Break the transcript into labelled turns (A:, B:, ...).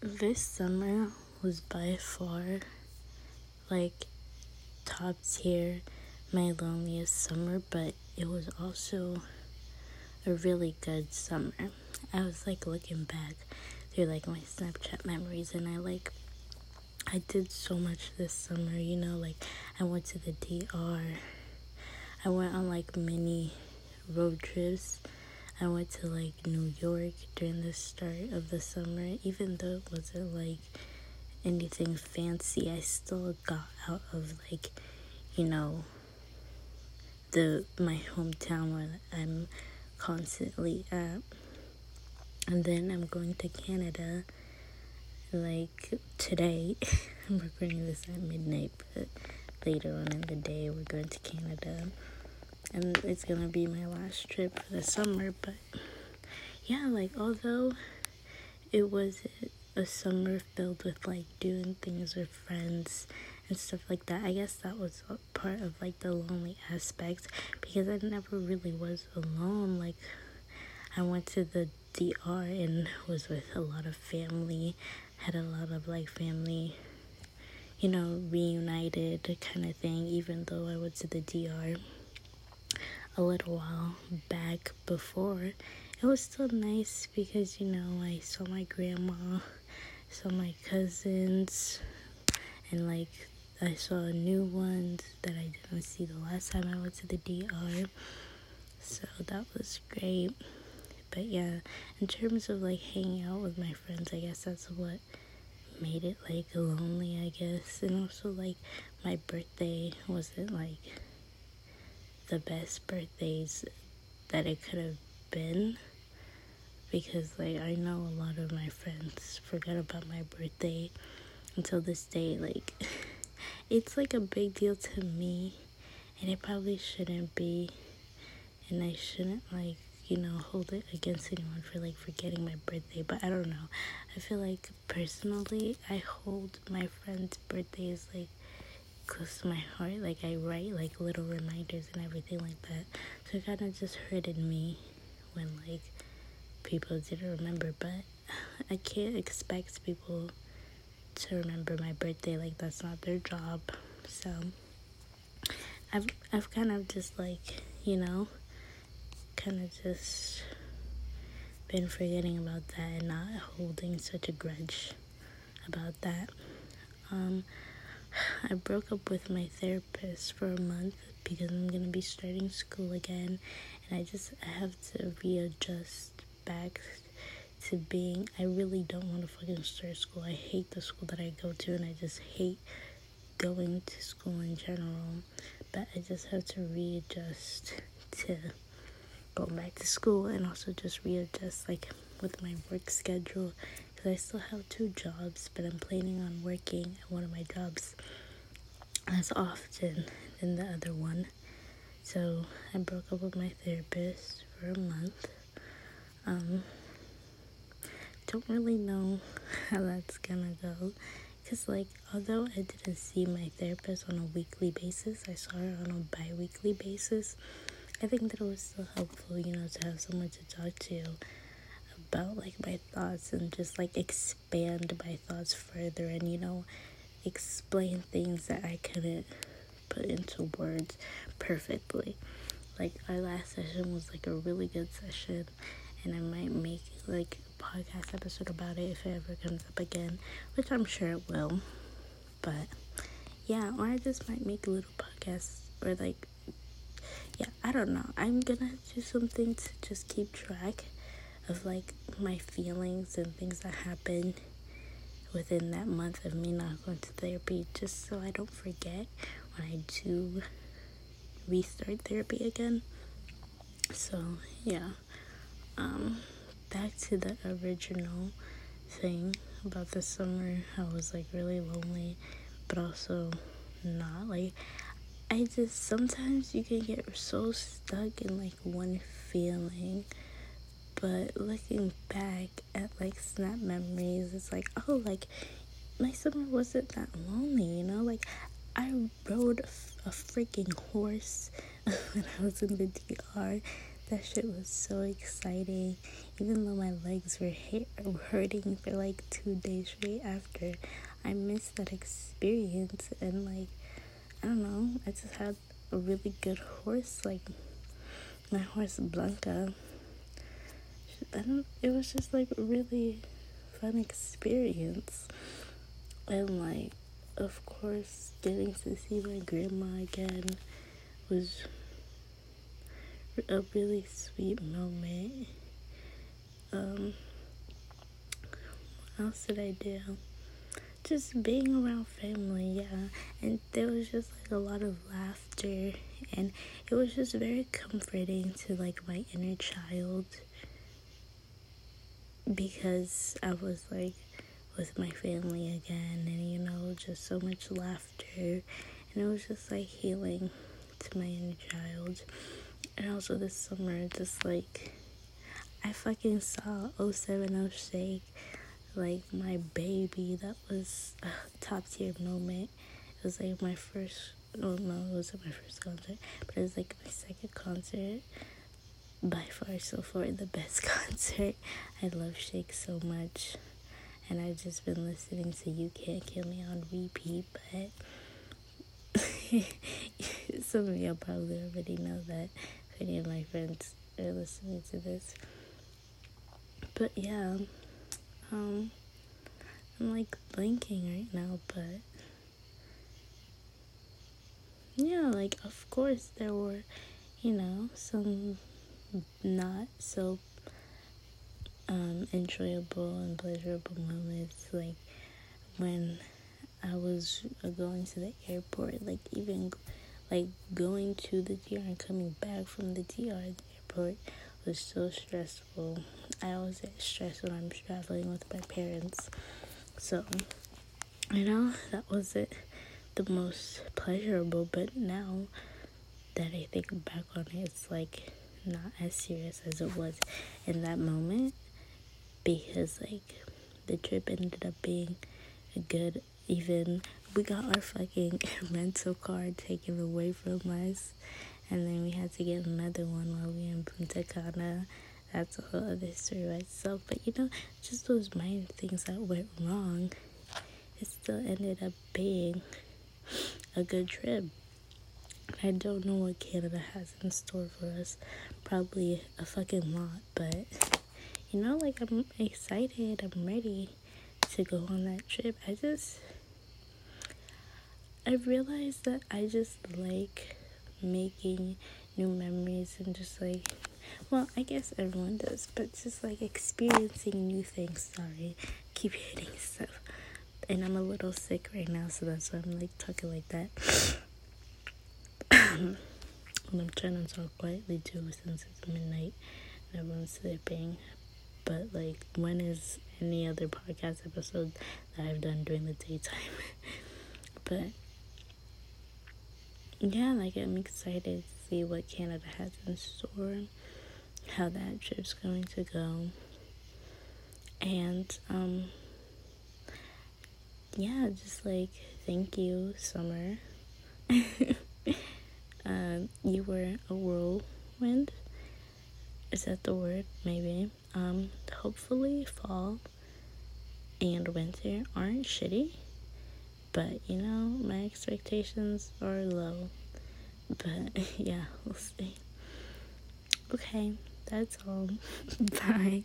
A: this summer was by far like top tier my loneliest summer, but it was also a really good summer. I was like looking back through like my Snapchat memories and I like I did so much this summer, you know, like I went to the DR. I went on like many road trips. I went to like New York during the start of the summer, even though it wasn't like anything fancy, I still got out of like, you know, the my hometown where I'm constantly at. And then I'm going to Canada like today. I'm recording this at midnight, but later on in the day we're going to Canada. And it's gonna be my last trip for the summer, but yeah, like although it was a summer filled with like doing things with friends and stuff like that. I guess that was part of like the lonely aspect because I never really was alone. Like I went to the DR and was with a lot of family, had a lot of like family, you know, reunited kind of thing, even though I went to the DR a little while back before. It was still nice because, you know, I saw my grandma saw my cousins and like I saw new ones that I didn't see the last time I went to the DR. So that was great. But yeah, in terms of like hanging out with my friends, I guess that's what made it like lonely, I guess. And also like my birthday wasn't like the best birthdays that it could have been because like I know a lot of my friends forgot about my birthday until this day like it's like a big deal to me and it probably shouldn't be and I shouldn't like you know hold it against anyone for like forgetting my birthday but I don't know. I feel like personally I hold my friends birthdays like close to my heart like I write like little reminders and everything like that so it kind of just hurted me when like people didn't remember, but I can't expect people to remember my birthday like that's not their job. So I've I've kind of just like, you know, kind of just been forgetting about that and not holding such a grudge about that. Um I broke up with my therapist for a month because I'm going to be starting school again and I just have to readjust back to being I really don't want to fucking start school. I hate the school that I go to and I just hate going to school in general. But I just have to readjust to go back to school and also just readjust like with my work schedule because I still have two jobs, but I'm planning on working at one of my jobs as often than the other one. So I broke up with my therapist for a month um, don't really know how that's gonna go. Because, like, although I didn't see my therapist on a weekly basis, I saw her on a bi weekly basis. I think that it was still helpful, you know, to have someone to talk to about, like, my thoughts and just, like, expand my thoughts further and, you know, explain things that I couldn't put into words perfectly. Like, our last session was, like, a really good session and I might make like a podcast episode about it if it ever comes up again, which I'm sure it will. But yeah, or I just might make a little podcast or like yeah, I don't know. I'm gonna do something to just keep track of like my feelings and things that happen within that month of me not going to therapy just so I don't forget when I do restart therapy again. So, yeah um, back to the original thing about the summer, I was like really lonely, but also not. Like, I just sometimes you can get so stuck in like one feeling, but looking back at like snap memories, it's like, oh, like my summer wasn't that lonely, you know? Like, I rode a freaking horse when I was in the DR that shit was so exciting. Even though my legs were hurting for like two days straight after, I missed that experience. And like, I don't know, I just had a really good horse. Like, my horse Blanca. I don't, it was just like a really fun experience. And like, of course, getting to see my grandma again was a really sweet moment. Um, what else did I do? Just being around family, yeah. And there was just like a lot of laughter, and it was just very comforting to like my inner child because I was like with my family again, and you know, just so much laughter, and it was just like healing to my inner child. And also this summer, just like I fucking saw 070 Shake, like my baby. That was a top tier moment. It was like my first. Oh no, it wasn't my first concert, but it was like my second concert. By far, so far the best concert. I love Shake so much, and I've just been listening to "You Can't Kill Me" on repeat. But some of y'all probably already know that if any of my friends are listening to this. But yeah, um, I'm like blinking right now, but yeah, like of course there were, you know, some not so um, enjoyable and pleasurable moments, like when I was going to the airport, like even like going to the DR and coming back from the DR the airport was so stressful. I always get stressed when I'm traveling with my parents. So, you know, that wasn't the most pleasurable, but now that I think back on it, it's like not as serious as it was in that moment because, like, the trip ended up being a good, even we got our fucking rental car taken away from us and then we had to get another one while we were in Punta Cana. That's a whole other story by itself. But you know, just those minor things that went wrong, it still ended up being a good trip. I don't know what Canada has in store for us. Probably a fucking lot, but you know, like I'm excited, I'm ready to go on that trip. I just I realized that I just like making new memories and just like, well, I guess everyone does, but just like experiencing new things. Sorry, keep hitting stuff. And I'm a little sick right now, so that's why I'm like talking like that. I'm trying to talk quietly too since it's midnight and everyone's sleeping. But like, when is any other podcast episode that I've done during the daytime? but yeah, like I'm excited to see what Canada has in store, how that trip's going to go. And um yeah, just like thank you, Summer. um, you were a whirlwind. Is that the word? Maybe. Um, hopefully fall and winter aren't shitty. But you know, my expectations are low. But yeah, we'll see. Okay, that's all. Bye.